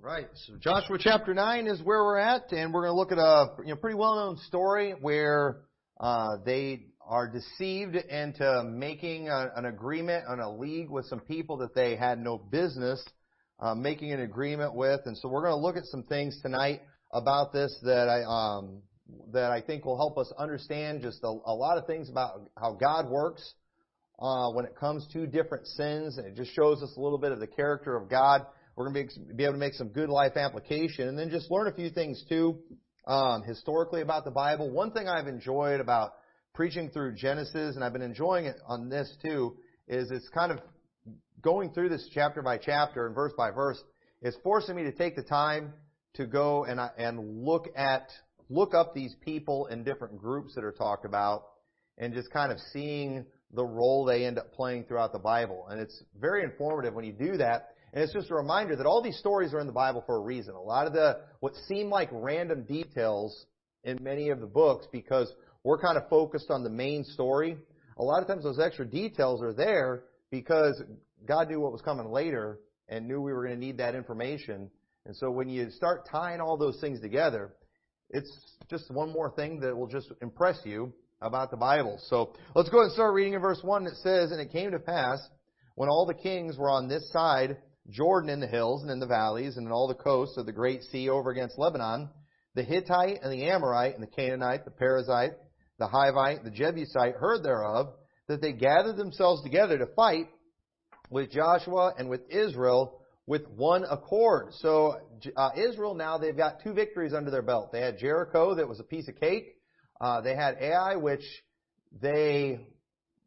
Right. So Joshua chapter 9 is where we're at, and we're going to look at a you know, pretty well-known story where uh, they are deceived into making a, an agreement on a league with some people that they had no business uh, making an agreement with. And so we're going to look at some things tonight about this that I um, that I think will help us understand just a, a lot of things about how God works uh, when it comes to different sins, and it just shows us a little bit of the character of God. We're going to be able to make some good life application and then just learn a few things too, um, historically about the Bible. One thing I've enjoyed about preaching through Genesis, and I've been enjoying it on this too, is it's kind of going through this chapter by chapter and verse by verse It's forcing me to take the time to go and, and look at, look up these people in different groups that are talked about and just kind of seeing the role they end up playing throughout the Bible. And it's very informative when you do that and it's just a reminder that all these stories are in the Bible for a reason. A lot of the, what seem like random details in many of the books because we're kind of focused on the main story. A lot of times those extra details are there because God knew what was coming later and knew we were going to need that information. And so when you start tying all those things together, it's just one more thing that will just impress you about the Bible. So let's go ahead and start reading in verse 1. It says, And it came to pass, when all the kings were on this side Jordan in the hills and in the valleys and in all the coasts of the great sea over against Lebanon, the Hittite and the Amorite and the Canaanite, the Perizzite, the Hivite, the Jebusite heard thereof, that they gathered themselves together to fight with Joshua and with Israel with one accord. So uh, Israel now they've got two victories under their belt. They had Jericho that was a piece of cake. Uh, they had Ai, which they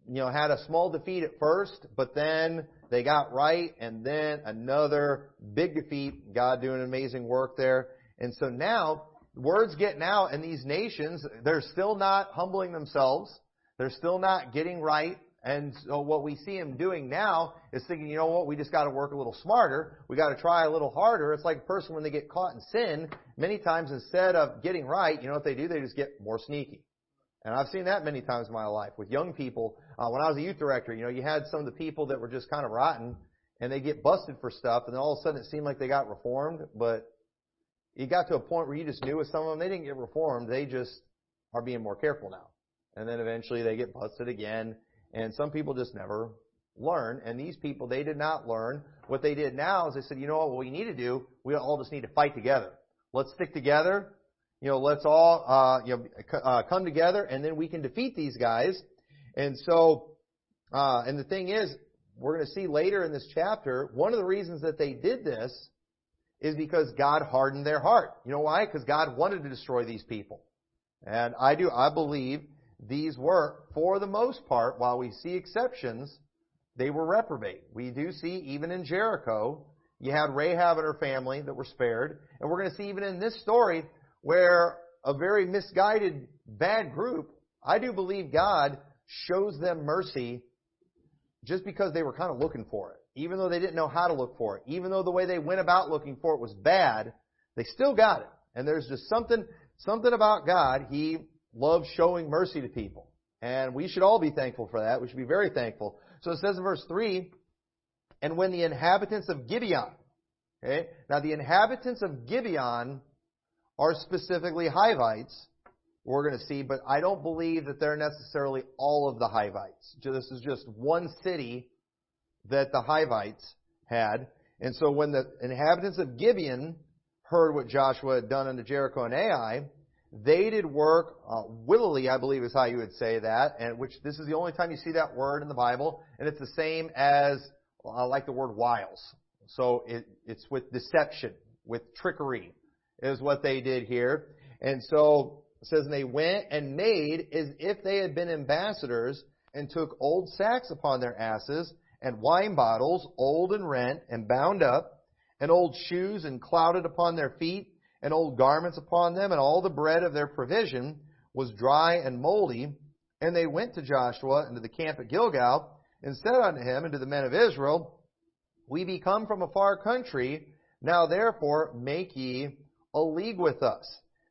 you know had a small defeat at first, but then they got right, and then another big defeat. God doing amazing work there. And so now, word's getting out, and these nations, they're still not humbling themselves. They're still not getting right. And so what we see them doing now is thinking, you know what, we just got to work a little smarter. We got to try a little harder. It's like a person when they get caught in sin, many times instead of getting right, you know what they do? They just get more sneaky. And I've seen that many times in my life with young people. Uh, when I was a youth director, you know, you had some of the people that were just kind of rotten and they get busted for stuff and then all of a sudden it seemed like they got reformed, but you got to a point where you just knew with some of them they didn't get reformed, they just are being more careful now. And then eventually they get busted again and some people just never learn and these people they did not learn. What they did now is they said, you know what, what we need to do, we all just need to fight together. Let's stick together you know, let's all, uh, you know, uh, come together and then we can defeat these guys. And so, uh, and the thing is, we're going to see later in this chapter, one of the reasons that they did this is because God hardened their heart. You know why? Because God wanted to destroy these people. And I do, I believe these were, for the most part, while we see exceptions, they were reprobate. We do see, even in Jericho, you had Rahab and her family that were spared. And we're going to see even in this story, where a very misguided, bad group, I do believe God shows them mercy just because they were kind of looking for it. Even though they didn't know how to look for it. Even though the way they went about looking for it was bad, they still got it. And there's just something, something about God. He loves showing mercy to people. And we should all be thankful for that. We should be very thankful. So it says in verse 3, and when the inhabitants of Gibeon, okay, now the inhabitants of Gibeon are specifically Hivites, we're going to see, but I don't believe that they're necessarily all of the Hivites. This is just one city that the Hivites had. And so when the inhabitants of Gibeon heard what Joshua had done unto Jericho and Ai, they did work uh, wilily, I believe is how you would say that, and which this is the only time you see that word in the Bible, and it's the same as uh, like the word wiles. So it, it's with deception, with trickery is what they did here. And so it says, and they went and made as if they had been ambassadors and took old sacks upon their asses and wine bottles, old and rent and bound up, and old shoes and clouded upon their feet, and old garments upon them, and all the bread of their provision was dry and moldy. And they went to Joshua into the camp at Gilgal, and said unto him and to the men of Israel, We be come from a far country, now therefore make ye a league with us.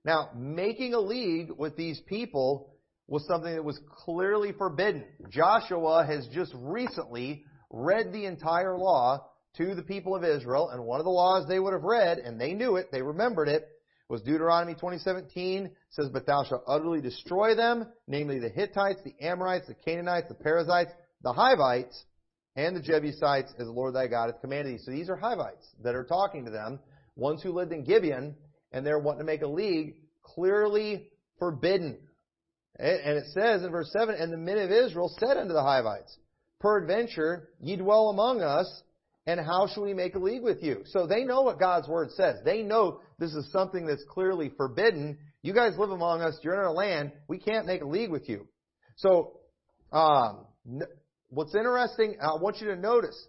Now, making a league with these people was something that was clearly forbidden. Joshua has just recently read the entire law to the people of Israel, and one of the laws they would have read, and they knew it, they remembered it, was Deuteronomy 20:17 says, "But thou shalt utterly destroy them, namely the Hittites, the Amorites, the Canaanites, the Perizzites, the Hivites, and the Jebusites, as the Lord thy God hath commanded thee." So these are Hivites that are talking to them, ones who lived in Gibeon, and they're wanting to make a league, clearly forbidden. And it says in verse 7, And the men of Israel said unto the Hivites, Peradventure ye dwell among us, and how shall we make a league with you? So they know what God's word says. They know this is something that's clearly forbidden. You guys live among us. You're in our land. We can't make a league with you. So, um, what's interesting, I want you to notice,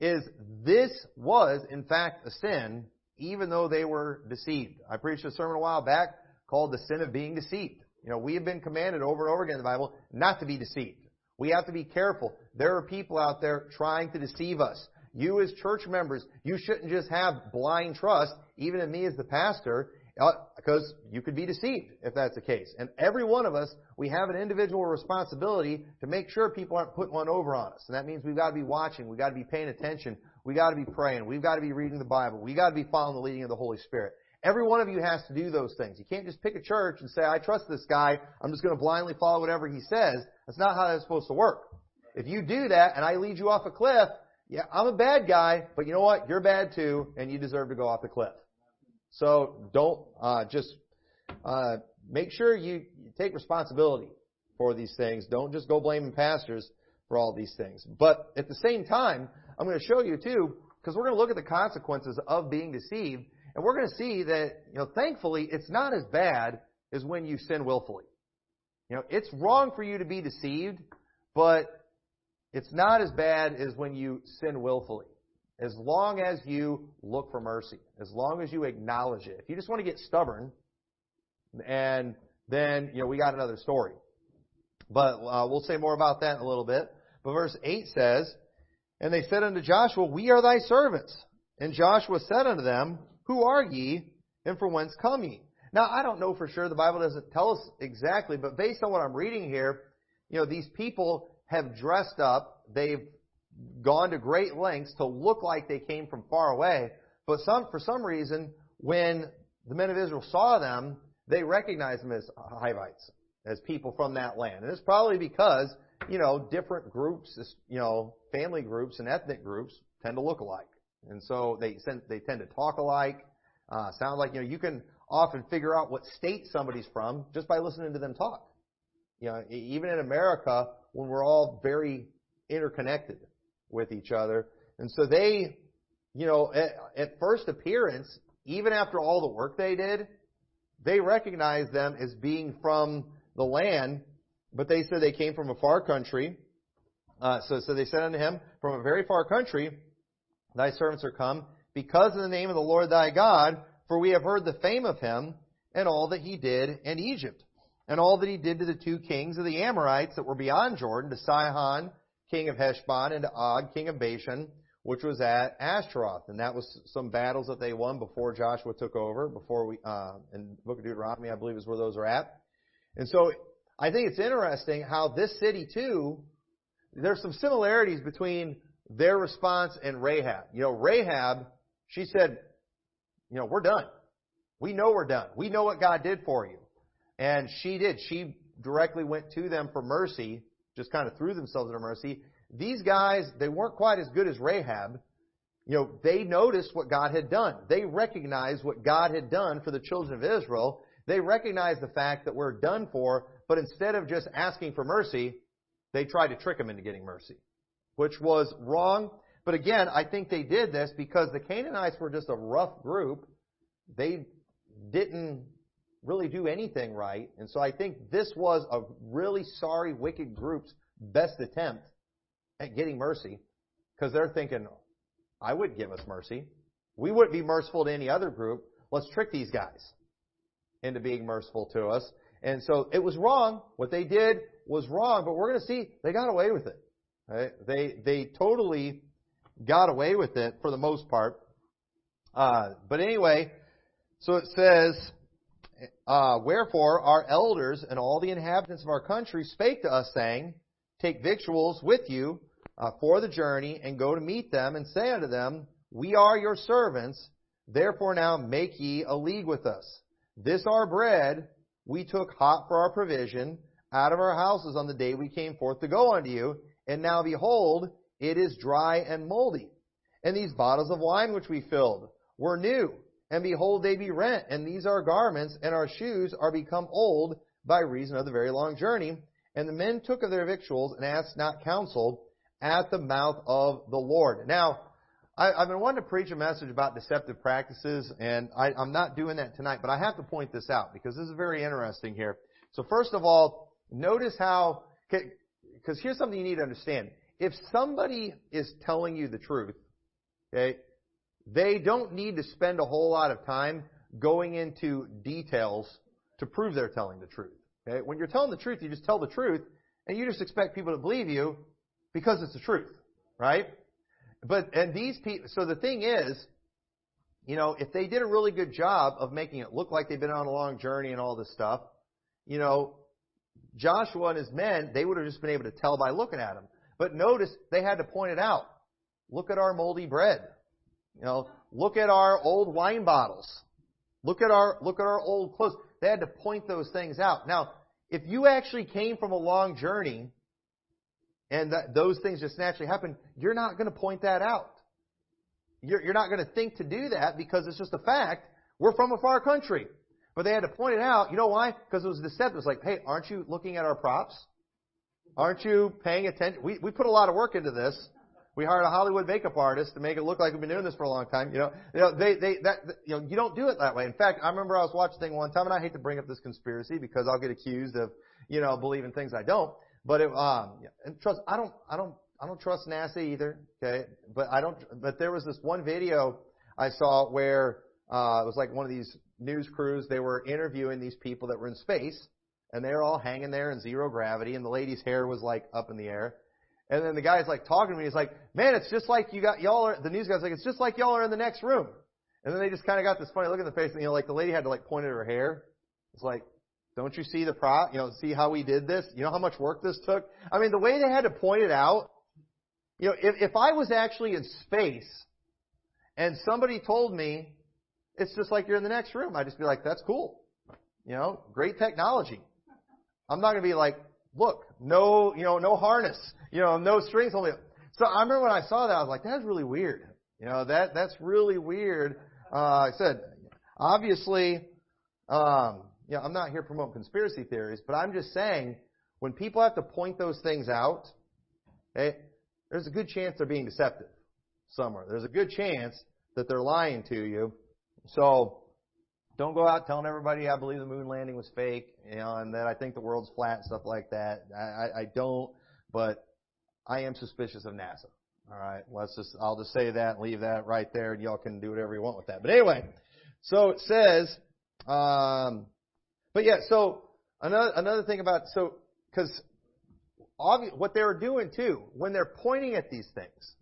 is this was, in fact, a sin, even though they were deceived. I preached a sermon a while back called the sin of being deceived. You know, we have been commanded over and over again in the Bible not to be deceived. We have to be careful. There are people out there trying to deceive us. You as church members, you shouldn't just have blind trust, even in me as the pastor, because uh, you could be deceived if that's the case. And every one of us, we have an individual responsibility to make sure people aren't putting one over on us. And that means we've got to be watching, we've got to be paying attention, we've got to be praying, we've got to be reading the Bible, we've got to be following the leading of the Holy Spirit. Every one of you has to do those things. You can't just pick a church and say, I trust this guy, I'm just going to blindly follow whatever he says. That's not how that's supposed to work. If you do that and I lead you off a cliff, yeah, I'm a bad guy, but you know what? You're bad too, and you deserve to go off the cliff. So don't uh, just uh, make sure you take responsibility for these things. Don't just go blaming pastors for all these things. But at the same time, I'm going to show you too, because we're going to look at the consequences of being deceived, and we're going to see that, you know, thankfully, it's not as bad as when you sin willfully. You know, it's wrong for you to be deceived, but it's not as bad as when you sin willfully. As long as you look for mercy, as long as you acknowledge it. If you just want to get stubborn, and then, you know, we got another story. But uh, we'll say more about that in a little bit. But verse 8 says, And they said unto Joshua, We are thy servants. And Joshua said unto them, Who are ye, and from whence come ye? Now, I don't know for sure. The Bible doesn't tell us exactly, but based on what I'm reading here, you know, these people have dressed up. They've gone to great lengths to look like they came from far away. But some, for some reason, when the men of Israel saw them, they recognized them as Hivites, as people from that land. And it's probably because, you know, different groups, you know, family groups and ethnic groups tend to look alike. And so they, they tend to talk alike, uh, sound like, you know, you can often figure out what state somebody's from just by listening to them talk. You know, even in America, when we're all very interconnected with each other. And so they, you know, at, at first appearance, even after all the work they did, they recognized them as being from the land, but they said they came from a far country. Uh, so, so they said unto him, from a very far country, thy servants are come, because of the name of the Lord thy God, for we have heard the fame of him and all that he did in Egypt and all that he did to the two kings of the Amorites that were beyond Jordan, to Sihon, king of Heshbon, and to Og, king of Bashan, which was at Ashtaroth. And that was some battles that they won before Joshua took over, before we, uh, in the book of Deuteronomy, I believe is where those are at. And so I think it's interesting how this city too, there's some similarities between their response and Rahab. You know, Rahab, she said, you know, we're done. We know we're done. We know what God did for you. And she did. She directly went to them for mercy, just kind of threw themselves into mercy. These guys, they weren't quite as good as Rahab. You know, they noticed what God had done. They recognized what God had done for the children of Israel. They recognize the fact that we're done for, but instead of just asking for mercy, they tried to trick him into getting mercy, which was wrong. But again, I think they did this because the Canaanites were just a rough group. They didn't really do anything right. And so I think this was a really sorry, wicked group's best attempt at getting mercy because they're thinking, I would give us mercy. We wouldn't be merciful to any other group. Let's trick these guys into being merciful to us. And so it was wrong. What they did was wrong, but we're going to see they got away with it. Right? They they totally got away with it for the most part. Uh, but anyway, so it says uh, Wherefore our elders and all the inhabitants of our country spake to us, saying, Take victuals with you, uh, for the journey and go to meet them and say unto them, We are your servants, therefore now make ye a league with us. This our bread we took hot for our provision out of our houses on the day we came forth to go unto you, and now behold, it is dry and moldy. And these bottles of wine which we filled were new, and behold, they be rent, and these are garments, and our shoes are become old by reason of the very long journey. And the men took of their victuals and asked not counsel at the mouth of the Lord. Now, I, have been wanting to preach a message about deceptive practices, and I, I'm not doing that tonight, but I have to point this out because this is very interesting here. So first of all, notice how, because here's something you need to understand. If somebody is telling you the truth, okay, they don't need to spend a whole lot of time going into details to prove they're telling the truth. Okay? When you're telling the truth, you just tell the truth, and you just expect people to believe you because it's the truth, right? But and these people. So the thing is, you know, if they did a really good job of making it look like they've been on a long journey and all this stuff, you know, Joshua and his men, they would have just been able to tell by looking at them. But notice they had to point it out. Look at our moldy bread. You know, look at our old wine bottles. Look at our look at our old clothes. They had to point those things out. Now, if you actually came from a long journey and that those things just naturally happen, you're not going to point that out. You're, you're not going to think to do that because it's just a fact. We're from a far country. But they had to point it out. You know why? Because it was deceptive. It's like, hey, aren't you looking at our props? Aren't you paying attention? We, we put a lot of work into this. We hired a Hollywood makeup artist to make it look like we've been doing this for a long time. You know, you know, they, they, that, you know, you don't do it that way. In fact, I remember I was watching a thing one time, and I hate to bring up this conspiracy because I'll get accused of, you know, believing things I don't. But it, um, and trust, I don't, I don't, I don't trust NASA either. Okay, but I don't. But there was this one video I saw where uh, it was like one of these news crews. They were interviewing these people that were in space, and they were all hanging there in zero gravity, and the lady's hair was like up in the air. And then the guy's like talking to me. He's like, "Man, it's just like you got y'all are." The news guy's like, "It's just like y'all are in the next room." And then they just kind of got this funny look in the face, and you know, like the lady had to like point at her hair. It's like, don't you see the pro? You know, see how we did this? You know how much work this took? I mean, the way they had to point it out. You know, if if I was actually in space, and somebody told me, it's just like you're in the next room, I'd just be like, that's cool. You know, great technology. I'm not going to be like, look, no, you know, no harness, you know, no strings holding. So I remember when I saw that, I was like, that's really weird. You know, that that's really weird. Uh, I said, obviously, um, you know, I'm not here promoting conspiracy theories, but I'm just saying when people have to point those things out, okay, there's a good chance they're being deceptive somewhere. There's a good chance that they're lying to you. So don't go out telling everybody I believe the moon landing was fake, you know, and that I think the world's flat and stuff like that. I, I, I don't, but I am suspicious of NASA. All right, let's just I'll just say that and leave that right there, and y'all can do whatever you want with that. But anyway, so it says, um, but yeah, so another another thing about so because what they were doing too when they're pointing at these things,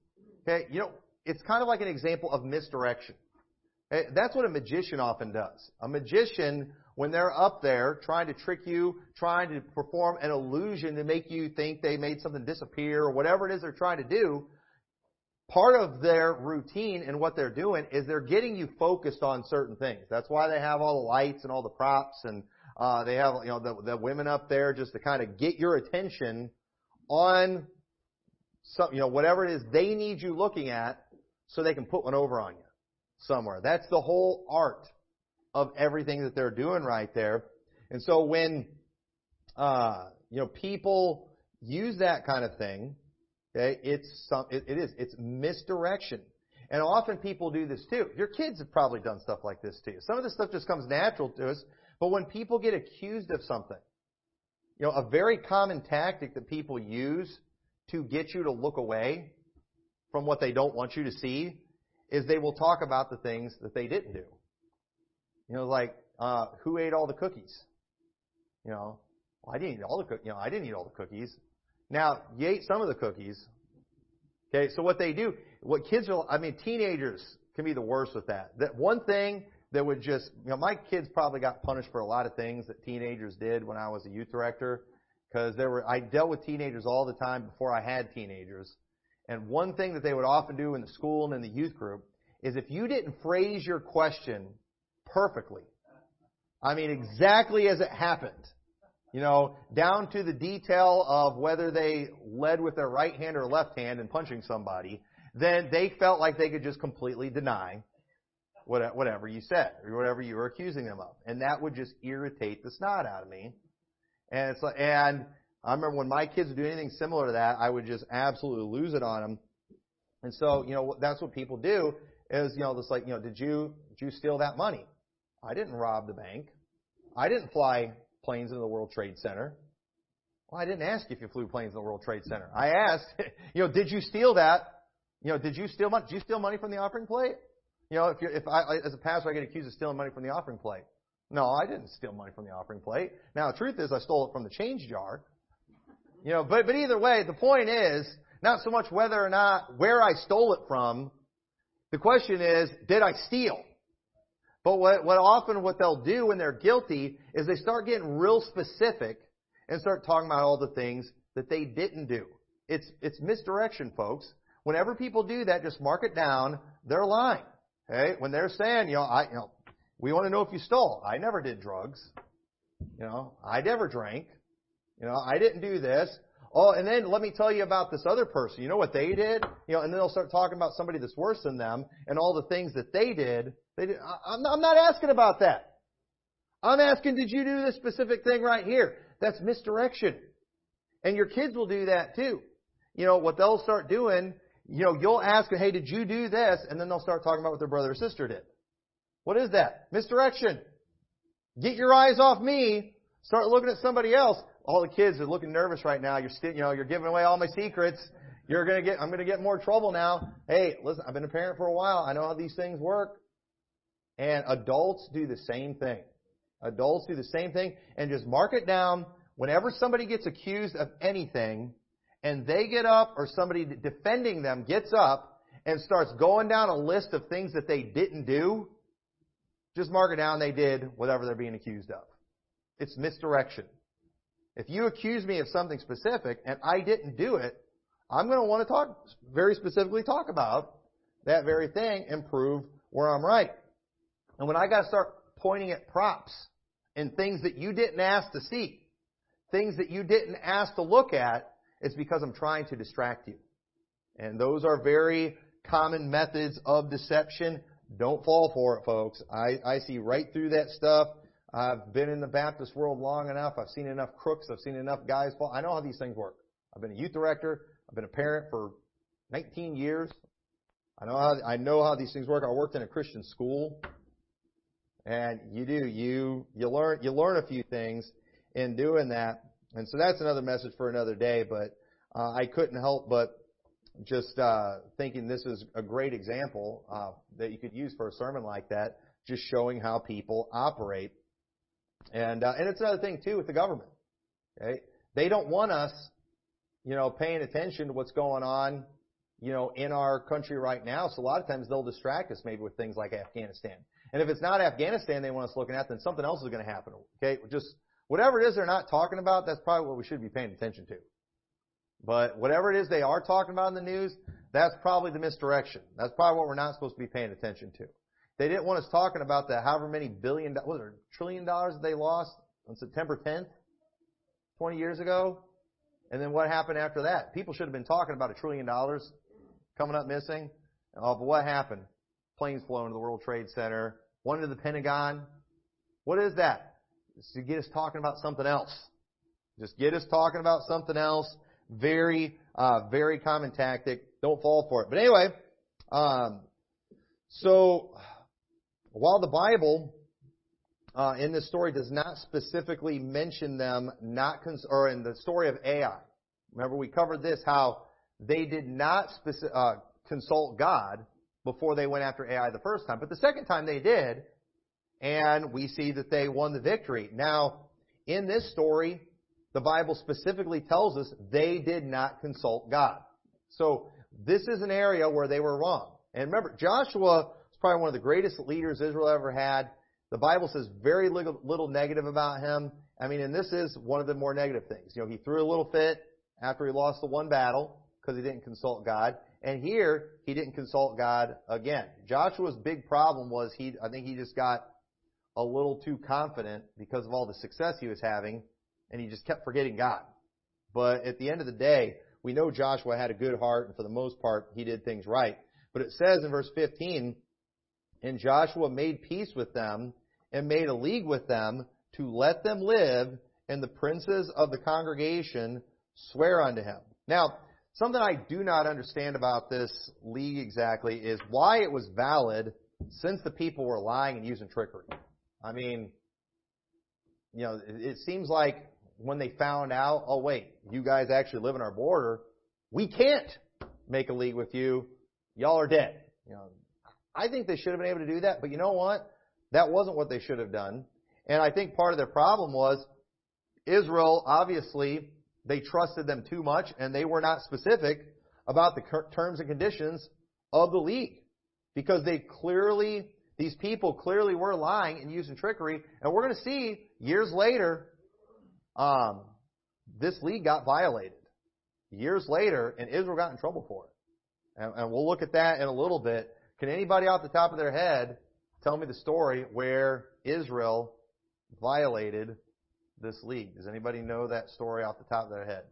okay, you know, it's kind of like an example of misdirection. Eh, that's what a magician often does. A magician, when they're up there trying to trick you, trying to perform an illusion to make you think they made something disappear or whatever it is they're trying to do, part of their routine and what they're doing is they're getting you focused on certain things. That's why they have all the lights and all the props and uh, they have you know the, the women up there just to kind of get your attention on some you know whatever it is they need you looking at so they can put one over on you somewhere. That's the whole art of everything that they're doing right there. And so when uh, you know people use that kind of thing, okay, it's some, it, it is it's misdirection. And often people do this too. Your kids have probably done stuff like this too. Some of this stuff just comes natural to us, but when people get accused of something, you know, a very common tactic that people use to get you to look away from what they don't want you to see is they will talk about the things that they didn't do. You know, like uh, who ate all the cookies? You know, well, I didn't eat all the cookies. You know, I didn't eat all the cookies. Now you ate some of the cookies. Okay, so what they do, what kids are, I mean, teenagers can be the worst with that. That one thing that would just, you know, my kids probably got punished for a lot of things that teenagers did when I was a youth director, because there were, I dealt with teenagers all the time before I had teenagers, And one thing that they would often do in the school and in the youth group is if you didn't phrase your question perfectly, I mean exactly as it happened, you know, down to the detail of whether they led with their right hand or left hand in punching somebody, then they felt like they could just completely deny whatever you said or whatever you were accusing them of. And that would just irritate the snot out of me. And it's like, and I remember when my kids would do anything similar to that, I would just absolutely lose it on them. And so, you know, that's what people do is, you know, just like, you know, did you, did you steal that money? I didn't rob the bank. I didn't fly planes into the World Trade Center. Well, I didn't ask you if you flew planes in the World Trade Center. I asked, you know, did you steal that? You know, did you steal money? Did you steal money from the offering plate? You know, if if I, as a pastor, I get accused of stealing money from the offering plate. No, I didn't steal money from the offering plate. Now, the truth is, I stole it from the change jar. You know, but, but either way, the point is not so much whether or not where I stole it from. The question is, did I steal? But what, what often what they'll do when they're guilty is they start getting real specific and start talking about all the things that they didn't do. It's, it's misdirection, folks. Whenever people do that, just mark it down. They're lying. Okay? When they're saying, you know, I, you know, we want to know if you stole. I never did drugs. You know, I never drank. You know, I didn't do this. Oh, and then let me tell you about this other person. You know what they did? You know, and then they'll start talking about somebody that's worse than them and all the things that they did. They did. I'm not asking about that. I'm asking, did you do this specific thing right here? That's misdirection. And your kids will do that too. You know, what they'll start doing, you know, you'll ask, hey, did you do this? And then they'll start talking about what their brother or sister did. What is that? Misdirection. Get your eyes off me. Start looking at somebody else all the kids are looking nervous right now. You're you know, you're giving away all my secrets. You're gonna get, I'm gonna get more trouble now. Hey, listen, I've been a parent for a while. I know how these things work. And adults do the same thing. Adults do the same thing and just mark it down. Whenever somebody gets accused of anything and they get up or somebody defending them gets up and starts going down a list of things that they didn't do, just mark it down they did whatever they're being accused of. It's misdirection. If you accuse me of something specific and I didn't do it, I'm going to want to talk, very specifically talk about that very thing and prove where I'm right. And when I got to start pointing at props and things that you didn't ask to see, things that you didn't ask to look at, it's because I'm trying to distract you. And those are very common methods of deception. Don't fall for it, folks. I, I see right through that stuff. I've been in the Baptist world long enough. I've seen enough crooks. I've seen enough guys fall. I know how these things work. I've been a youth director. I've been a parent for 19 years. I know how I know how these things work. I worked in a Christian school, and you do you you learn you learn a few things in doing that. And so that's another message for another day. But uh, I couldn't help but just uh, thinking this is a great example uh, that you could use for a sermon like that, just showing how people operate and uh, and it's another thing too with the government. Okay, they don't want us, you know, paying attention to what's going on, you know, in our country right now. So a lot of times they'll distract us maybe with things like Afghanistan. And if it's not Afghanistan they want us looking at, then something else is going to happen. Okay, just whatever it is they're not talking about, that's probably what we should be paying attention to. But whatever it is they are talking about in the news, that's probably the misdirection. That's probably what we're not supposed to be paying attention to. They didn't want us talking about the however many billion, was it trillion dollars they lost on September 10th, 20 years ago? And then what happened after that? People should have been talking about a trillion dollars coming up missing. Oh, but what happened? Planes flew into the World Trade Center, one to the Pentagon. What is that? It's to get us talking about something else. Just get us talking about something else. Very, uh, very common tactic. Don't fall for it. But anyway, um, so while the Bible uh, in this story does not specifically mention them not cons- or in the story of Ai. Remember we covered this how they did not speci- uh, consult God before they went after Ai the first time, but the second time they did, and we see that they won the victory. Now, in this story, the Bible specifically tells us they did not consult God. So this is an area where they were wrong. And remember, Joshua was probably one of the greatest leaders Israel ever had. The Bible says very little, little negative about him. I mean, and this is one of the more negative things. You know, he threw a little fit after he lost the one battle. because he didn't consult God. And here, he didn't consult God again. Joshua's big problem was he, I think he just got a little too confident because of all the success he was having, and he just kept forgetting God. But at the end of the day, we know Joshua had a good heart, and for the most part, he did things right. But it says in verse 15, and Joshua made peace with them and made a league with them to let them live, and the princes of the congregation swear unto him. Now, something I do not understand about this league exactly is why it was valid since the people were lying and using trickery. I mean, you know, it seems like when they found out, oh wait, you guys actually live in our border, we can't make a league with you. Y'all are dead. You know, I think they should have been able to do that, but you know what? That wasn't what they should have done. And I think part of their problem was Israel, obviously, they trusted them too much and they were not specific about the terms and conditions of the league. Because they clearly, these people clearly were lying and using trickery. And we're going to see years later, um, this league got violated. Years later, and Israel got in trouble for it. And, and we'll look at that in a little bit. Can anybody off the top of their head tell me the story where Israel violated this league? Does anybody know that story off the top of their head?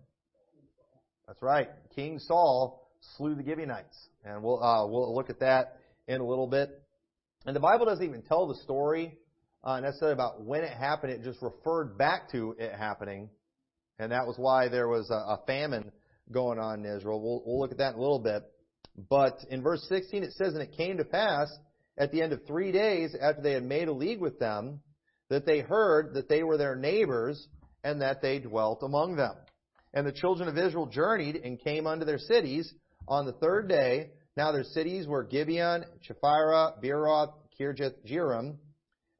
That's right. King Saul slew the Gibeonites. And we'll, uh, we'll look at that in a little bit. And the Bible doesn't even tell the story uh, necessarily about when it happened. It just referred back to it happening. And that was why there was a, a famine going on in Israel. We'll, we'll look at that in a little bit. But in verse 16 it says, And it came to pass at the end of three days after they had made a league with them, that they heard that they were their neighbors and that they dwelt among them. And the children of Israel journeyed and came unto their cities on the third day. Now their cities were Gibeon, Chephirah, Beeroth, Kirjath, Jearim.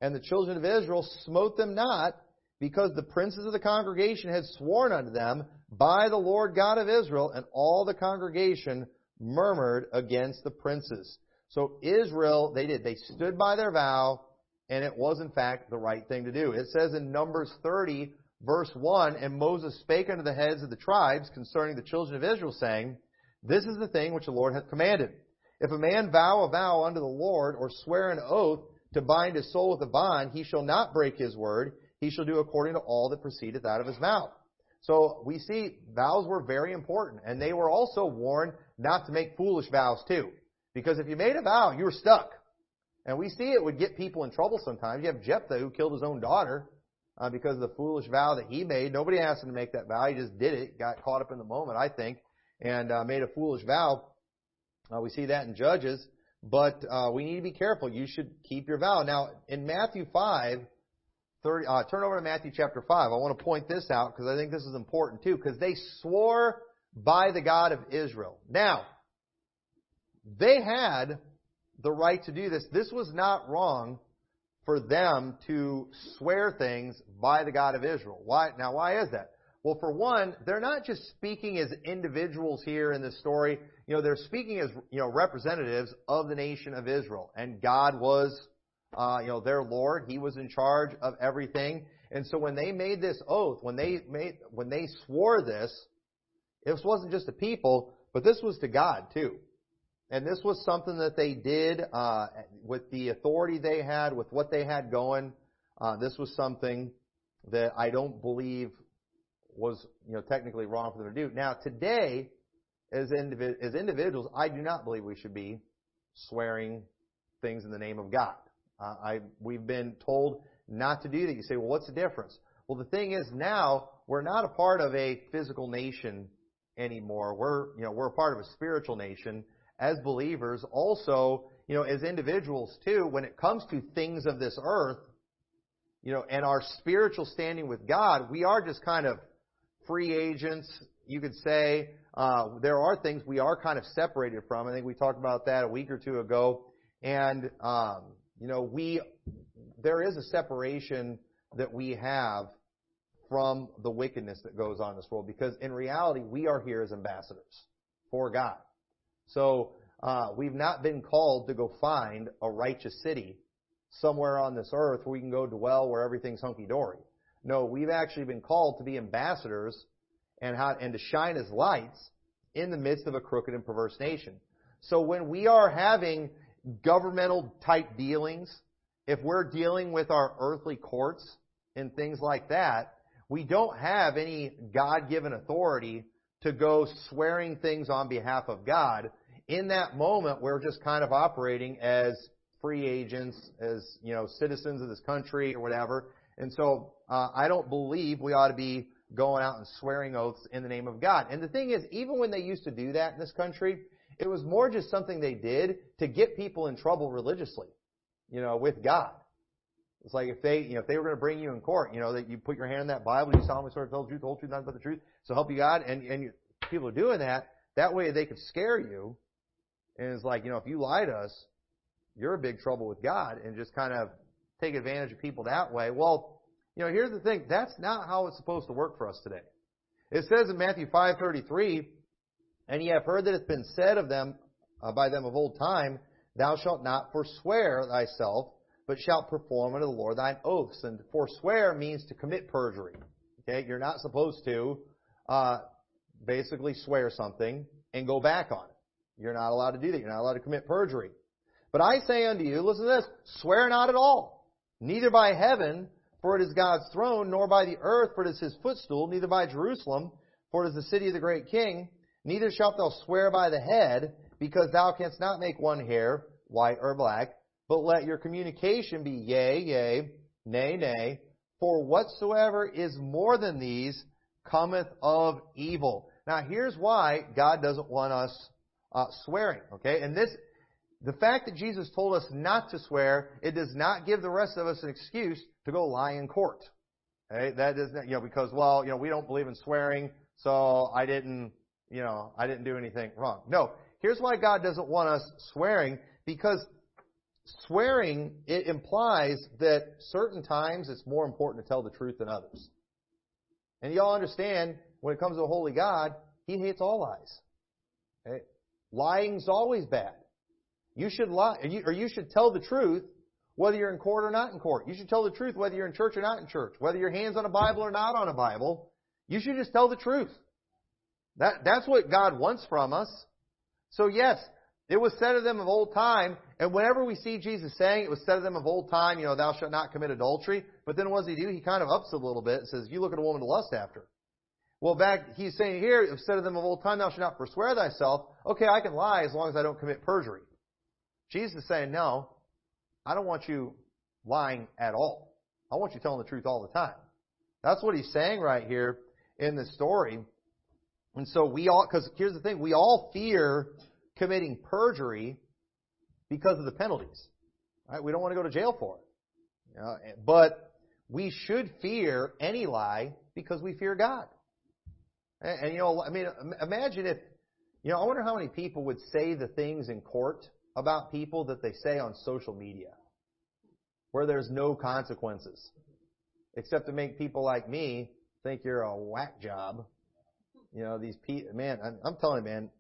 And the children of Israel smote them not, because the princes of the congregation had sworn unto them by the Lord God of Israel, and all the congregation murmured against the princes. So Israel, they did. They stood by their vow, and it was in fact the right thing to do. It says in Numbers 30, verse 1, And Moses spake unto the heads of the tribes concerning the children of Israel, saying, This is the thing which the Lord hath commanded. If a man vow a vow unto the Lord, or swear an oath to bind his soul with a bond, he shall not break his word. He shall do according to all that proceedeth out of his mouth. So we see vows were very important, and they were also warned not to make foolish vows too. Because if you made a vow, you were stuck. And we see it would get people in trouble sometimes. You have Jephthah who killed his own daughter uh, because of the foolish vow that he made. Nobody asked him to make that vow. He just did it, got caught up in the moment, I think, and uh, made a foolish vow. Uh, we see that in Judges. But uh, we need to be careful. You should keep your vow. Now, in Matthew 5, 30, uh, turn over to Matthew chapter 5. I want to point this out because I think this is important too, because they swore by the God of Israel. Now, they had the right to do this. This was not wrong for them to swear things by the God of Israel. Why? Now, why is that? Well, for one, they're not just speaking as individuals here in this story. You know, they're speaking as, you know, representatives of the nation of Israel. And God was, uh, you know, their Lord. He was in charge of everything. And so when they made this oath, when they made, when they swore this, this wasn't just to people, but this was to God too. And this was something that they did uh, with the authority they had, with what they had going. Uh, this was something that I don't believe was you know technically wrong for them to do. Now today, as individ- as individuals, I do not believe we should be swearing things in the name of God. Uh, I we've been told not to do that. You say, well, what's the difference? Well, the thing is now we're not a part of a physical nation anymore. We're you know we're a part of a spiritual nation as believers, also, you know, as individuals too, when it comes to things of this earth, you know, and our spiritual standing with God, we are just kind of free agents, you could say. Uh, there are things we are kind of separated from. I think we talked about that a week or two ago. And, um, you know, we, there is a separation that we have from the wickedness that goes on in this world because in reality, we are here as ambassadors for God. So uh, we've not been called to go find a righteous city somewhere on this earth where we can go dwell where everything's hunky dory. No, we've actually been called to be ambassadors and how and to shine as lights in the midst of a crooked and perverse nation. So when we are having governmental type dealings, if we're dealing with our earthly courts and things like that, we don't have any God-given authority to go swearing things on behalf of God. In that moment, we're just kind of operating as free agents, as, you know, citizens of this country or whatever. And so, uh, I don't believe we ought to be going out and swearing oaths in the name of God. And the thing is, even when they used to do that in this country, it was more just something they did to get people in trouble religiously, you know, with God. It's like if they, you know, if they were going to bring you in court, you know, that you put your hand in that Bible, you solemnly swear to tell the truth, the whole truth, nothing but the truth, so help you God, and and you, people are doing that. That way they could scare you, and it's like, you know, if you lie to us, you're in big trouble with God, and just kind of take advantage of people that way. Well, you know, here's the thing: that's not how it's supposed to work for us today. It says in Matthew 5:33, and ye have heard that it's been said of them uh, by them of old time, Thou shalt not forswear thyself but shalt perform unto the Lord thine oaths. And forswear means to commit perjury. Okay, you're not supposed to uh, basically swear something and go back on it. You're not allowed to do that. You're not allowed to commit perjury. But I say unto you, listen to this, swear not at all, neither by heaven, for it is God's throne, nor by the earth, for it is his footstool, neither by Jerusalem, for it is the city of the great king, neither shalt thou swear by the head, because thou canst not make one hair white or black, but let your communication be yea, yea, nay, nay. For whatsoever is more than these cometh of evil. Now here's why God doesn't want us uh, swearing. Okay, and this, the fact that Jesus told us not to swear, it does not give the rest of us an excuse to go lie in court. Okay, not, you know, because well, you know, we don't believe in swearing, so I didn't, you know, I didn't do anything wrong. No, here's why God doesn't want us swearing because swearing, it implies that certain times it's more important to tell the truth than others. And y'all understand, when it comes to a holy God, He hates all lies. Okay? Lying's always bad. You should lie, or you, or you should tell the truth whether you're in court or not in court. You should tell the truth whether you're in church or not in church. Whether your hand's on a Bible or not on a Bible. You should just tell the truth. That, that's what God wants from us. So yes, it was said of them of old time, and whenever we see Jesus saying it was said of them of old time, you know, thou shalt not commit adultery, but then what does he do? He kind of ups a little bit and says, you look at a woman to lust after. Well, back, he's saying here, it was said of them of old time, thou shalt not forswear thyself. Okay, I can lie as long as I don't commit perjury. Jesus is saying, no, I don't want you lying at all. I want you telling the truth all the time. That's what he's saying right here in this story. And so we all, because here's the thing, we all fear committing perjury because of the penalties. Right? We don't want to go to jail for it. You know, but we should fear any lie because we fear God. And, and, you know, I mean, imagine if, you know, I wonder how many people would say the things in court about people that they say on social media, where there's no consequences, except to make people like me think you're a whack job. You know, these people, man, I'm, telling you, man,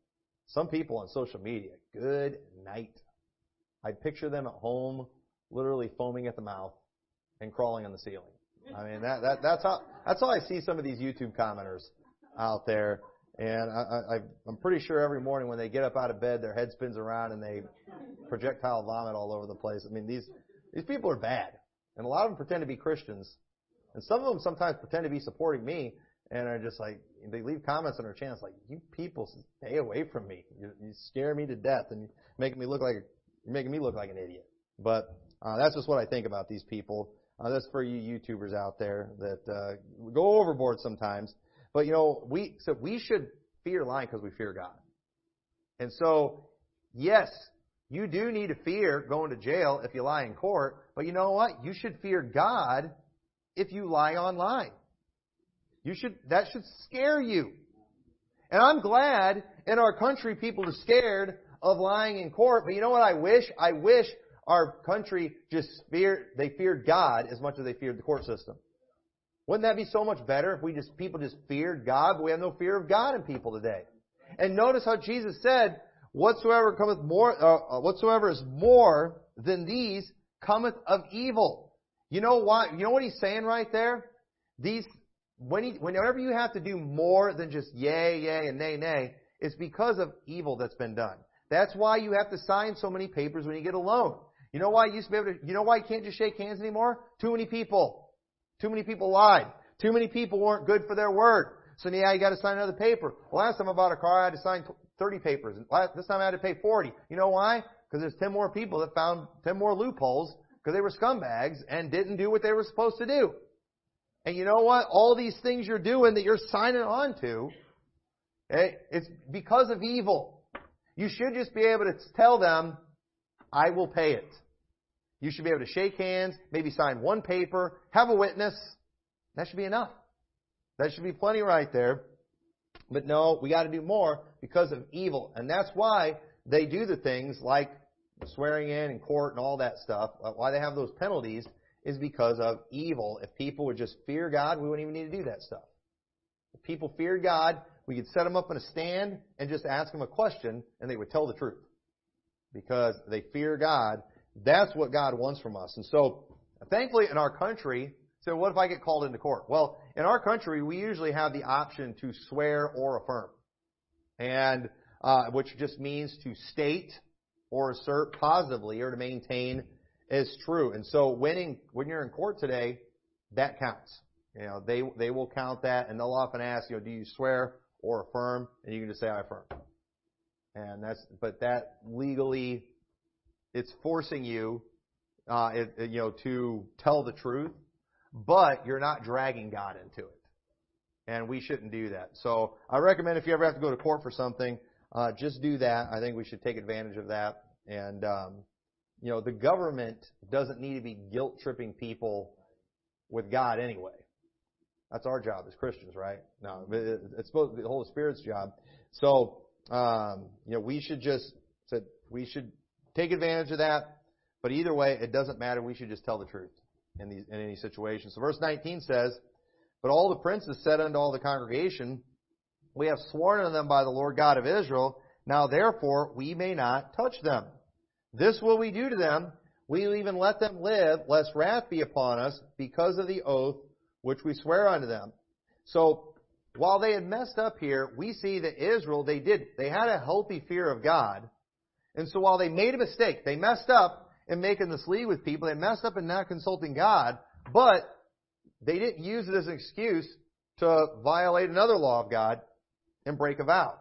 some people on social media, good night. I picture them at home, literally foaming at the mouth and crawling on the ceiling. I mean, that, that, that's how, that's how I see some of these YouTube commenters out there. And I, I, I'm pretty sure every morning when they get up out of bed, their head spins around and they projectile vomit all over the place. I mean, these, these people are bad. And a lot of them pretend to be Christians. And some of them sometimes pretend to be supporting me and are just like they leave comments on our channel like you people stay away from me you, you scare me to death and you making me look like you're making me look like an idiot but uh, that's just what I think about these people uh, that's for you YouTubers out there that uh, go overboard sometimes but you know we so we should fear lying because we fear God and so yes you do need to fear going to jail if you lie in court but you know what you should fear God if you lie online you should, that should scare you. And I'm glad in our country people are scared of lying in court, but you know what I wish? I wish our country just feared, they feared God as much as they feared the court system. Wouldn't that be so much better if we just, people just feared God, but we have no fear of God in people today? And notice how Jesus said, whatsoever cometh more, uh, uh whatsoever is more than these cometh of evil. You know why? You know what he's saying right there? These when he, whenever you have to do more than just yea, yea, and nay, nay, It's because of evil that's been done. That's why you have to sign so many papers when you get a loan. You know why you used to be able to, you know why you can't just shake hands anymore? Too many people. Too many people lied. Too many people weren't good for their word. So now you got to sign another paper. Last time I bought a car, I had to sign 30 papers. This time I had to pay 40. You know why? Because there's 10 more people that found 10 more loopholes because they were scumbags and didn't do what they were supposed to do. And you know what? All these things you're doing that you're signing on to, eh, it's because of evil. You should just be able to tell them, I will pay it. You should be able to shake hands, maybe sign one paper, have a witness. That should be enough. That should be plenty right there. But no, we got to do more because of evil. And that's why they do the things like swearing in in court and all that stuff. Uh, why they have those penalties is because of evil. If people would just fear God, we wouldn't even need to do that stuff. If people feared God, we could set them up in a stand and just ask them a question and they would tell the truth. Because they fear God. That's what God wants from us. And so, thankfully in our country, so what if I get called into court? Well, in our country, we usually have the option to swear or affirm. And, uh, which just means to state or assert positively or to maintain as true. And so when, when you're in court today, that counts. You know, they, they will count that and they'll often ask, you know, do you swear or affirm? And you can just say, I affirm. And that's, but that legally, it's forcing you, uh, it, you know, to tell the truth, but you're not dragging God into it. And we shouldn't do that. So I recommend if you ever have to go to court for something, uh, just do that. I think we should take advantage of that. And, um, you know, the government doesn't need to be guilt tripping people with God anyway. That's our job as Christians, right? No, it's supposed to be the Holy Spirit's job. So, um, you know, we should just, said we should take advantage of that. But either way, it doesn't matter. We should just tell the truth in these, in any situation. So verse 19 says, But all the princes said unto all the congregation, We have sworn unto them by the Lord God of Israel, now therefore we may not touch them. This will we do to them. We will even let them live, lest wrath be upon us, because of the oath which we swear unto them. So, while they had messed up here, we see that Israel, they did, they had a healthy fear of God. And so while they made a mistake, they messed up in making this league with people, they messed up in not consulting God, but they didn't use it as an excuse to violate another law of God and break a vow.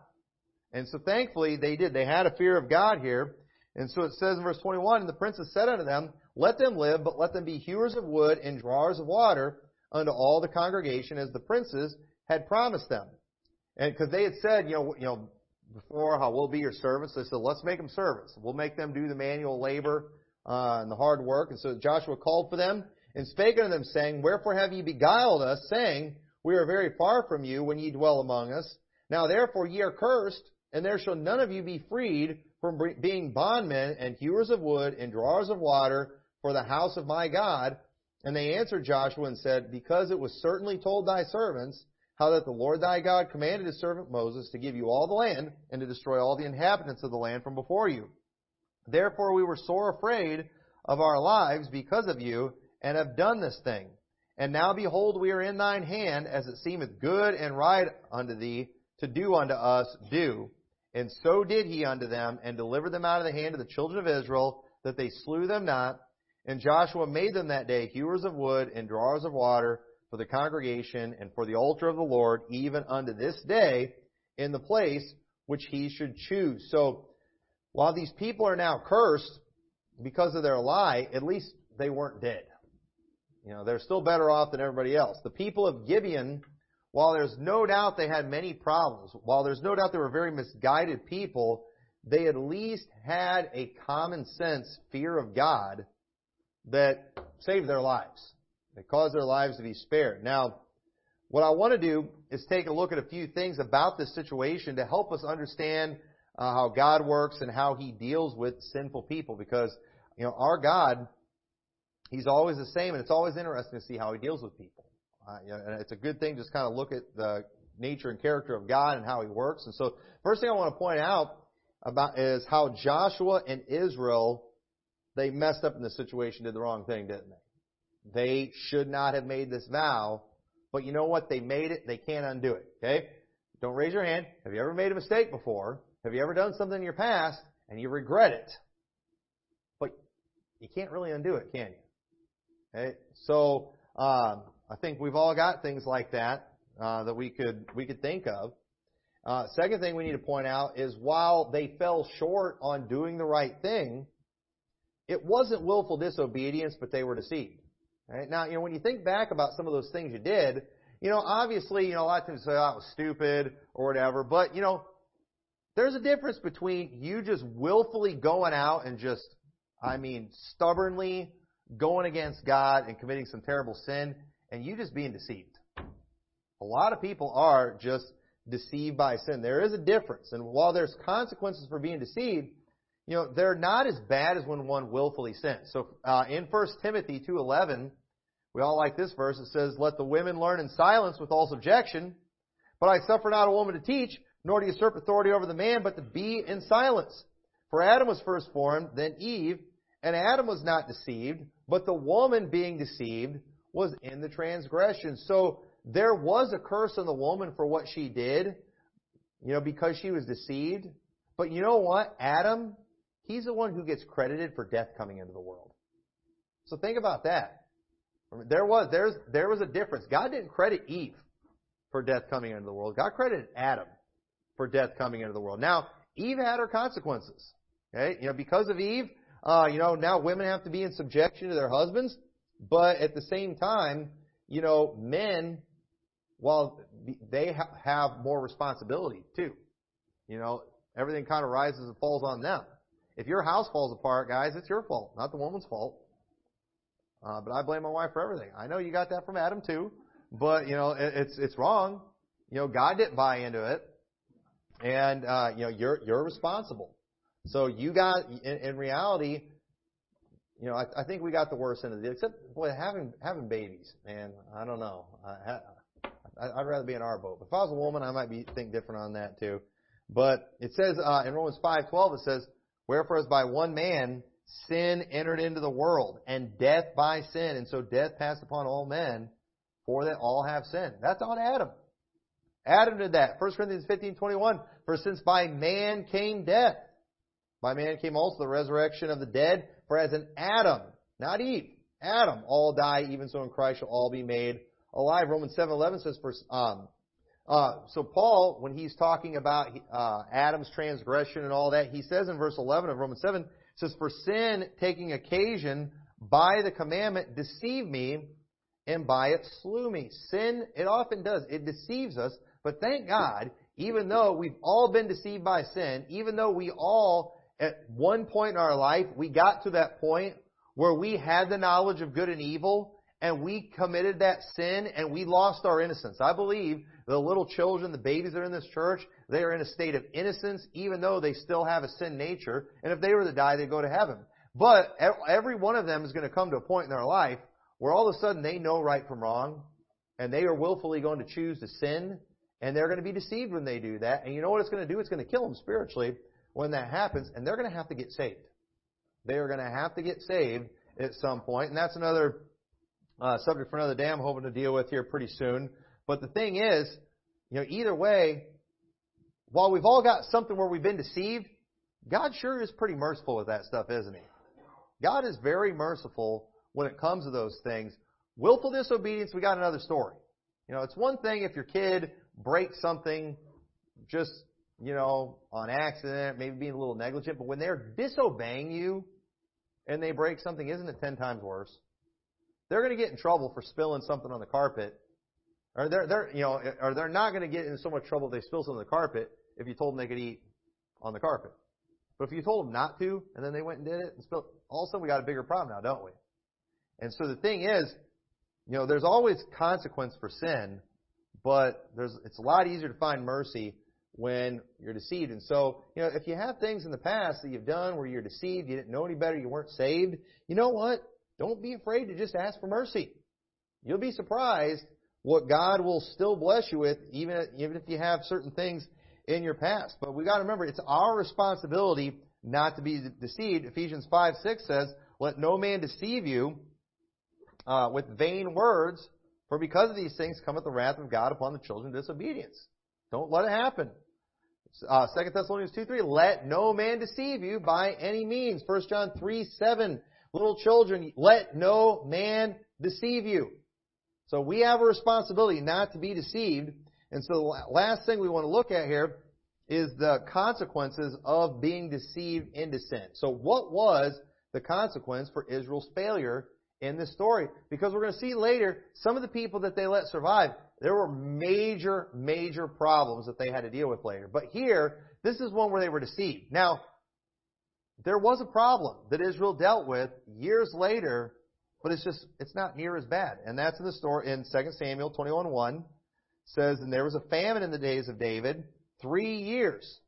And so thankfully they did. They had a fear of God here. And so it says in verse 21, And the princes said unto them, Let them live, but let them be hewers of wood and drawers of water unto all the congregation, as the princes had promised them. And because they had said, you know, you know, before how we'll be your servants, they said, let's make them servants. We'll make them do the manual labor uh, and the hard work. And so Joshua called for them and spake unto them, saying, Wherefore have ye beguiled us, saying, We are very far from you when ye dwell among us. Now therefore ye are cursed, and there shall none of you be freed from being bondmen and hewers of wood and drawers of water for the house of my God. And they answered Joshua and said, Because it was certainly told thy servants how that the Lord thy God commanded his servant Moses to give you all the land and to destroy all the inhabitants of the land from before you. Therefore we were sore afraid of our lives because of you and have done this thing. And now behold, we are in thine hand, as it seemeth good and right unto thee to do unto us, do. And so did he unto them, and delivered them out of the hand of the children of Israel, that they slew them not. And Joshua made them that day hewers of wood and drawers of water for the congregation and for the altar of the Lord, even unto this day, in the place which he should choose. So, while these people are now cursed because of their lie, at least they weren't dead. You know, they're still better off than everybody else. The people of Gibeon while there's no doubt they had many problems, while there's no doubt they were very misguided people, they at least had a common sense fear of God that saved their lives. It caused their lives to be spared. Now, what I want to do is take a look at a few things about this situation to help us understand uh, how God works and how He deals with sinful people. Because, you know, our God, He's always the same, and it's always interesting to see how He deals with people. Uh, you know, and it's a good thing to just kind of look at the nature and character of God and how He works. And so, first thing I want to point out about is how Joshua and Israel they messed up in this situation, did the wrong thing, didn't they? They should not have made this vow, but you know what? They made it. They can't undo it. Okay. Don't raise your hand. Have you ever made a mistake before? Have you ever done something in your past and you regret it? But you can't really undo it, can you? Okay? So, um, I think we've all got things like that uh, that we could we could think of. Uh, second thing we need to point out is while they fell short on doing the right thing, it wasn't willful disobedience, but they were deceived. Right? Now, you know, when you think back about some of those things you did, you know, obviously, you know, a lot of times say, oh, I was stupid or whatever, but, you know, there's a difference between you just willfully going out and just, I mean, stubbornly going against God and committing some terrible sin and you just being deceived. A lot of people are just deceived by sin. There is a difference. And while there's consequences for being deceived, you know, they're not as bad as when one willfully sins. So uh, in 1 Timothy 2.11, we all like this verse. It says, Let the women learn in silence with all subjection. But I suffer not a woman to teach, nor to usurp authority over the man, but to be in silence. For Adam was first formed, then Eve, and Adam was not deceived, but the woman being deceived was in the transgression. So there was a curse on the woman for what she did, you know, because she was deceived. But you know what? Adam, he's the one who gets credited for death coming into the world. So think about that. There was there's there was a difference. God didn't credit Eve for death coming into the world. God credited Adam for death coming into the world. Now, Eve had her consequences. Okay? You know, because of Eve, uh, you know, now women have to be in subjection to their husbands. But at the same time, you know, men, while they ha- have more responsibility too. You know, everything kind of rises and falls on them. If your house falls apart, guys, it's your fault, not the woman's fault. Uh, but I blame my wife for everything. I know you got that from Adam too, but you know it, it's it's wrong. You know God didn't buy into it, and uh, you know you're you're responsible. So you got in, in reality, you know, I, I think we got the worst end of the deal. Except, boy, having having babies, man, I don't know. I, I, I'd rather be in our boat. But if I was a woman, I might be think different on that too. But it says uh, in Romans five twelve, it says, "Wherefore, as by one man sin entered into the world, and death by sin, and so death passed upon all men, for that all have sinned." That's on Adam. Adam did that. 1 Corinthians fifteen twenty one. For since by man came death, by man came also the resurrection of the dead. For as in Adam, not Eve, Adam, all die, even so in Christ shall all be made alive. Romans 7:11 says, "For um, uh, so Paul, when he's talking about uh, Adam's transgression and all that, he says in verse 11 of Romans 7, says, "For sin taking occasion by the commandment deceived me, and by it slew me." Sin, it often does. It deceives us, but thank God, even though we've all been deceived by sin, even though we all at one point in our life, we got to that point where we had the knowledge of good and evil and we committed that sin and we lost our innocence. I believe the little children, the babies that are in this church, they are in a state of innocence even though they still have a sin nature. And if they were to die, they'd go to heaven. But every one of them is going to come to a point in their life where all of a sudden they know right from wrong and they are willfully going to choose to sin and they're going to be deceived when they do that. And you know what it's going to do? It's going to kill them spiritually when that happens, and they're going to have to get saved. They are going to have to get saved at some point, and that's another uh, subject for another day I'm hoping to deal with here pretty soon. But the thing is, you know, either way, while we've all got something where we've been deceived, God sure is pretty merciful with that stuff, isn't He? God is very merciful when it comes to those things. Willful disobedience, we got another story. You know, it's one thing if your kid breaks something just you know, on accident, maybe being a little negligent, but when they're disobeying you and they break something, isn't it ten times worse? They're going to get in trouble for spilling something on the carpet. Or they're, they're, you know, or they're not going to get in so much trouble if they spill something on the carpet if you told them they could eat on the carpet. But if you told them not to, and then they went and did it and spilled, all of a sudden we got a bigger problem now, don't we? And so the thing is, you know, there's always consequence for sin, but there's, it's a lot easier to find mercy when you're deceived. And so, you know, if you have things in the past that you've done where you're deceived, you didn't know any better, you weren't saved, you know what? Don't be afraid to just ask for mercy. You'll be surprised what God will still bless you with, even, even if you have certain things in your past. But we got to remember, it's our responsibility not to be deceived. Ephesians 5, 6 says, Let no man deceive you uh, with vain words, for because of these things cometh the wrath of God upon the children of disobedience. Don't let it happen. Uh, 2 Thessalonians 2, 3, let no man deceive you by any means. 1 John 3, 7, little children, let no man deceive you. So we have a responsibility not to be deceived. And so the last thing we want to look at here is the consequences of being deceived into sin. So what was the consequence for Israel's failure in this story? Because we're going to see later, some of the people that they let survive, there were major, major problems that they had to deal with later. But here, this is one where they were deceived. Now, there was a problem that Israel dealt with years later, but it's just, it's not near as bad. And that's in the story in 2 Samuel 21.1 says, And there was a famine in the days of David, three years,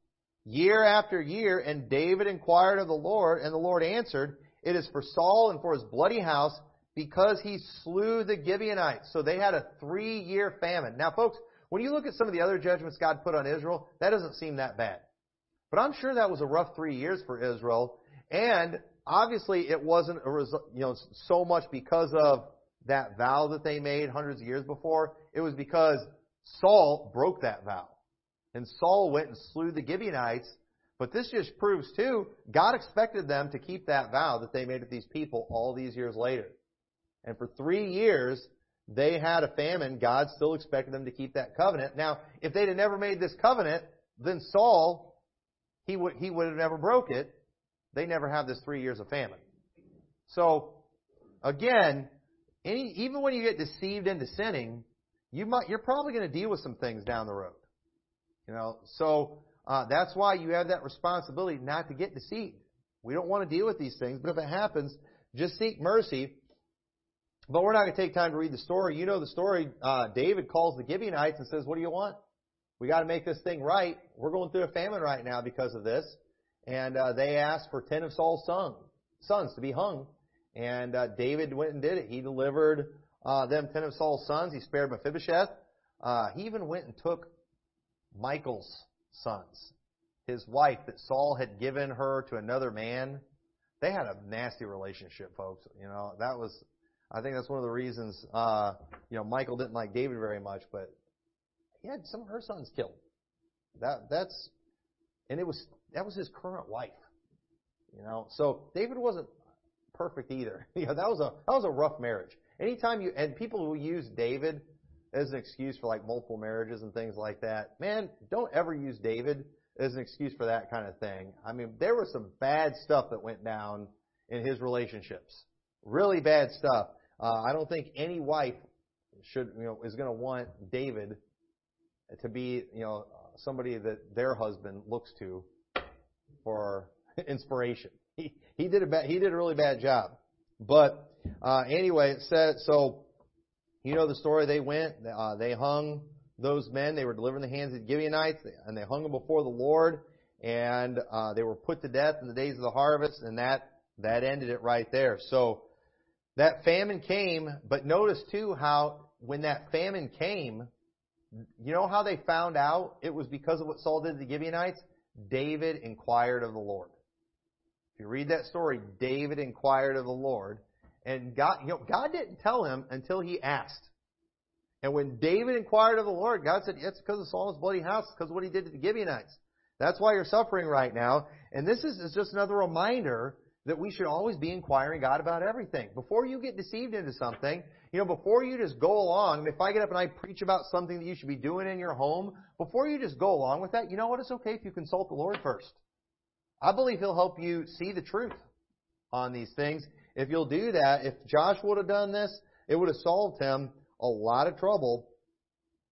year after year, and David inquired of the Lord, and the Lord answered, It is for Saul and for his bloody house, because he slew the Gibeonites. So they had a three year famine. Now, folks, when you look at some of the other judgments God put on Israel, that doesn't seem that bad. But I'm sure that was a rough three years for Israel. And obviously it wasn't a result, you know, so much because of that vow that they made hundreds of years before. It was because Saul broke that vow. And Saul went and slew the Gibeonites. But this just proves too, God expected them to keep that vow that they made with these people all these years later. And for three years, they had a famine. God still expected them to keep that covenant. Now, if they'd have never made this covenant, then Saul, he would, he would have never broke it. They never have this three years of famine. So, again, any, even when you get deceived into sinning, you might, you're probably going to deal with some things down the road. You know, so uh, that's why you have that responsibility not to get deceived. We don't want to deal with these things, but if it happens, just seek mercy but we're not going to take time to read the story. You know the story. Uh, David calls the Gibeonites and says, "What do you want? We got to make this thing right. We're going through a famine right now because of this." And uh, they asked for ten of Saul's son, sons to be hung, and uh, David went and did it. He delivered uh, them ten of Saul's sons. He spared Mephibosheth. Uh, he even went and took Michal's sons, his wife that Saul had given her to another man. They had a nasty relationship, folks. You know that was I think that's one of the reasons, uh, you know, Michael didn't like David very much, but he had some of her sons killed. That, that's, and it was, that was his current wife. You know, so David wasn't perfect either. You know, that was a, that was a rough marriage. Anytime you, and people who use David as an excuse for like multiple marriages and things like that, man, don't ever use David as an excuse for that kind of thing. I mean, there was some bad stuff that went down in his relationships. Really bad stuff. Uh, I don't think any wife should, you know, is going to want David to be, you know, somebody that their husband looks to for inspiration. He he did a bad, he did a really bad job. But uh, anyway, it said so. You know the story. They went, uh, they hung those men. They were delivered in the hands of the Gibeonites, and they hung them before the Lord, and uh, they were put to death in the days of the harvest, and that that ended it right there. So that famine came, but notice too how when that famine came, you know how they found out it was because of what Saul did to the Gibeonites? David inquired of the Lord. If you read that story, David inquired of the Lord, and God, you know, God didn't tell him until he asked. And when David inquired of the Lord, God said, it's because of Saul's bloody house, because of what he did to the Gibeonites. That's why you're suffering right now. And this is, is just another reminder that we should always be inquiring God about everything. Before you get deceived into something, you know, before you just go along, if I get up and I preach about something that you should be doing in your home, before you just go along with that, you know what? It's okay if you consult the Lord first. I believe He'll help you see the truth on these things. If you'll do that, if Josh would have done this, it would have solved him a lot of trouble.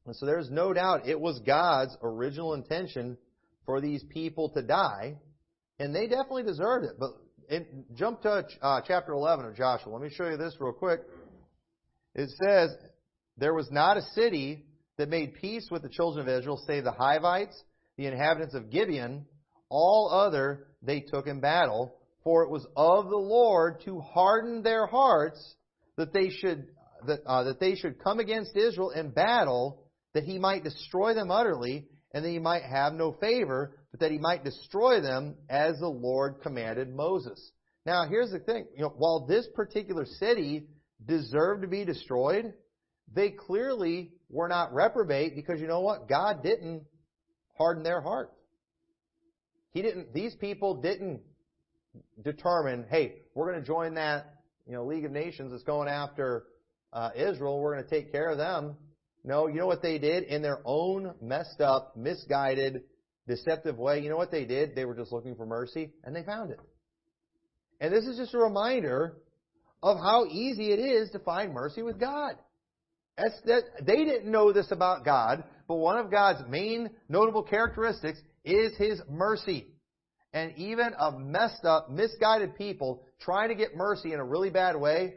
And so there's no doubt it was God's original intention for these people to die, and they definitely deserved it. But jump to uh, chapter 11 of Joshua. Let me show you this real quick. It says, There was not a city that made peace with the children of Israel, save the Hivites, the inhabitants of Gibeon. All other they took in battle, for it was of the Lord to harden their hearts that they should that, uh, that they should come against Israel in battle, that he might destroy them utterly, and that he might have no favor, but that he might destroy them as the Lord commanded Moses. Now, here's the thing. You know, while this particular city deserved to be destroyed, they clearly were not reprobate because you know what? God didn't harden their heart. He didn't, these people didn't determine, hey, we're going to join that, you know, League of Nations that's going after uh, Israel. We're going to take care of them. No, you know what they did? In their own messed up, misguided, deceptive way, you know what they did? They were just looking for mercy, and they found it. And this is just a reminder of how easy it is to find mercy with God. That's, that, they didn't know this about God, but one of God's main notable characteristics is His mercy. And even a messed up, misguided people trying to get mercy in a really bad way,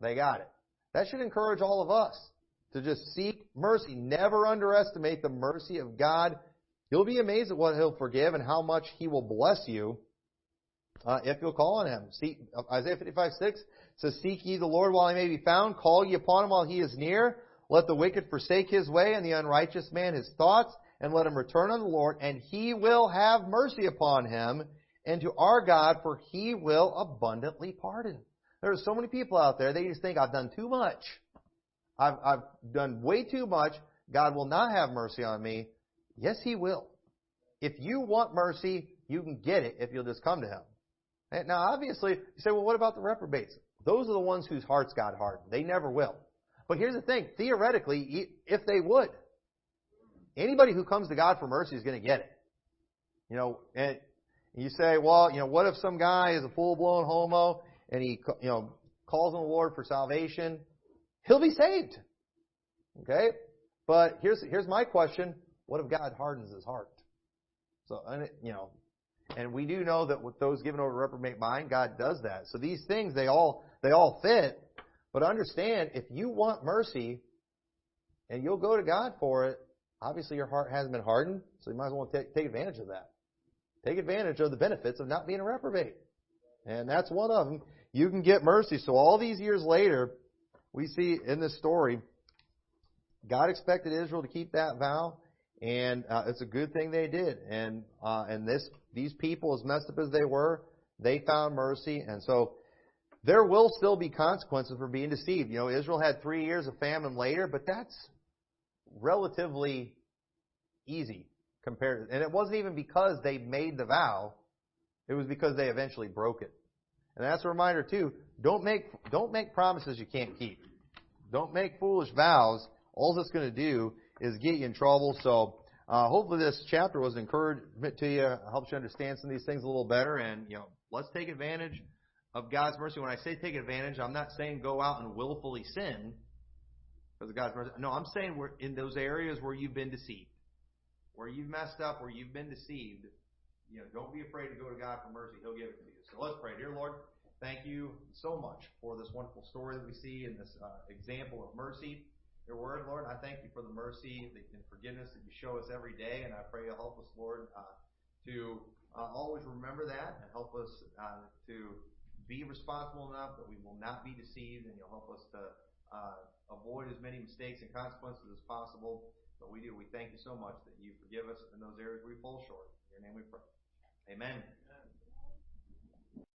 they got it. That should encourage all of us to just seek mercy. Never underestimate the mercy of God. You'll be amazed at what He'll forgive and how much He will bless you uh, if you'll call on Him. See, Isaiah 55, 6 says, Seek ye the Lord while He may be found. Call ye upon Him while He is near. Let the wicked forsake his way and the unrighteous man his thoughts and let him return unto the Lord and He will have mercy upon him and to our God for He will abundantly pardon. There are so many people out there, they just think I've done too much. I've, I've done way too much. God will not have mercy on me. Yes, He will. If you want mercy, you can get it if you'll just come to Him. Now, obviously, you say, well, what about the reprobates? Those are the ones whose hearts got hardened. They never will. But here's the thing. Theoretically, if they would, anybody who comes to God for mercy is going to get it. You know, and you say, well, you know, what if some guy is a full-blown homo and he, you know, calls on the Lord for salvation? He'll be saved. Okay? But here's, here's my question. What if God hardens his heart? So, you know, and we do know that with those given over to reprobate mind, God does that. So these things, they all, they all fit. But understand, if you want mercy, and you'll go to God for it, obviously your heart hasn't been hardened, so you might as well take, take advantage of that. Take advantage of the benefits of not being a reprobate. And that's one of them. You can get mercy. So all these years later, we see in this story, God expected Israel to keep that vow, and uh, it's a good thing they did. And uh, and this these people, as messed up as they were, they found mercy, and so there will still be consequences for being deceived. You know, Israel had three years of famine later, but that's relatively easy compared. And it wasn't even because they made the vow; it was because they eventually broke it. And that's a reminder too. Don't make don't make promises you can't keep. Don't make foolish vows. All that's going to do is get you in trouble. So uh, hopefully this chapter was encouragement to you, helps you understand some of these things a little better, and you know, let's take advantage of God's mercy. When I say take advantage, I'm not saying go out and willfully sin because of God's mercy. No, I'm saying we're in those areas where you've been deceived, where you've messed up, where you've been deceived. You know, don't be afraid to go to God for mercy. He'll give it to you. So let's pray. Dear Lord, thank you so much for this wonderful story that we see and this uh, example of mercy. Your word, Lord, I thank you for the mercy and forgiveness that you show us every day, and I pray you'll help us, Lord, uh, to uh, always remember that and help us uh, to be responsible enough that we will not be deceived, and you'll help us to uh, avoid as many mistakes and consequences as possible. But we do. We thank you so much that you forgive us in those areas we fall short. In your name we pray. Amen.